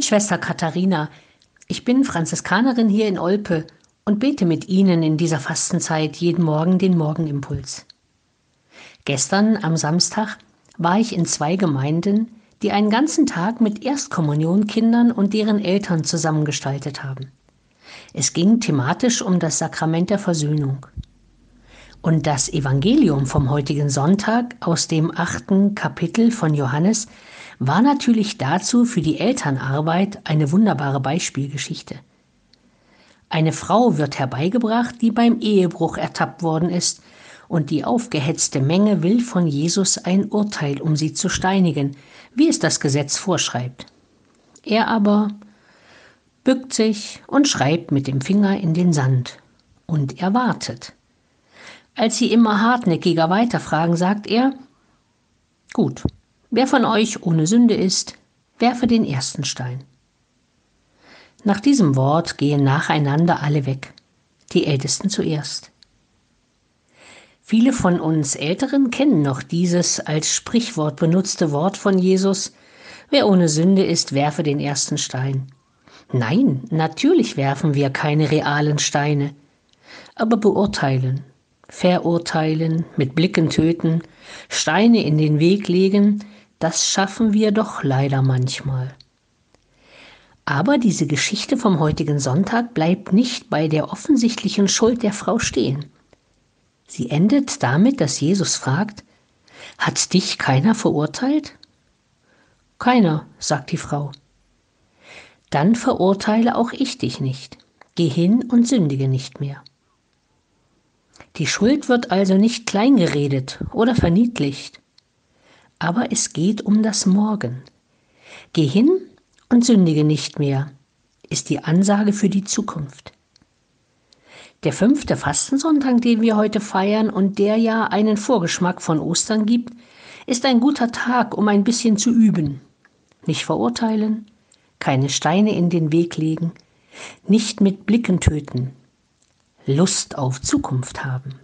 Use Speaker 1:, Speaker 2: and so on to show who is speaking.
Speaker 1: Mitschwester Katharina, ich bin Franziskanerin hier in Olpe und bete mit Ihnen in dieser Fastenzeit jeden Morgen den Morgenimpuls. Gestern am Samstag war ich in zwei Gemeinden, die einen ganzen Tag mit Erstkommunionkindern und deren Eltern zusammengestaltet haben. Es ging thematisch um das Sakrament der Versöhnung. Und das Evangelium vom heutigen Sonntag aus dem achten Kapitel von Johannes war natürlich dazu für die Elternarbeit eine wunderbare Beispielgeschichte. Eine Frau wird herbeigebracht, die beim Ehebruch ertappt worden ist, und die aufgehetzte Menge will von Jesus ein Urteil, um sie zu steinigen, wie es das Gesetz vorschreibt. Er aber bückt sich und schreibt mit dem Finger in den Sand, und er wartet. Als sie immer hartnäckiger weiterfragen, sagt er, Gut, wer von euch ohne Sünde ist, werfe den ersten Stein. Nach diesem Wort gehen nacheinander alle weg, die Ältesten zuerst. Viele von uns Älteren kennen noch dieses als Sprichwort benutzte Wort von Jesus, wer ohne Sünde ist, werfe den ersten Stein. Nein, natürlich werfen wir keine realen Steine, aber beurteilen, verurteilen, mit Blicken töten, Steine in den Weg legen, das schaffen wir doch leider manchmal. Aber diese Geschichte vom heutigen Sonntag bleibt nicht bei der offensichtlichen Schuld der Frau stehen. Sie endet damit, dass Jesus fragt, hat dich keiner verurteilt? Keiner, sagt die Frau. Dann verurteile auch ich dich nicht. Geh hin und sündige nicht mehr. Die Schuld wird also nicht kleingeredet oder verniedlicht, aber es geht um das Morgen. Geh hin und sündige nicht mehr, ist die Ansage für die Zukunft. Der fünfte Fastensonntag, den wir heute feiern und der ja einen Vorgeschmack von Ostern gibt, ist ein guter Tag, um ein bisschen zu üben. Nicht verurteilen, keine Steine in den Weg legen, nicht mit Blicken töten, Lust auf Zukunft haben.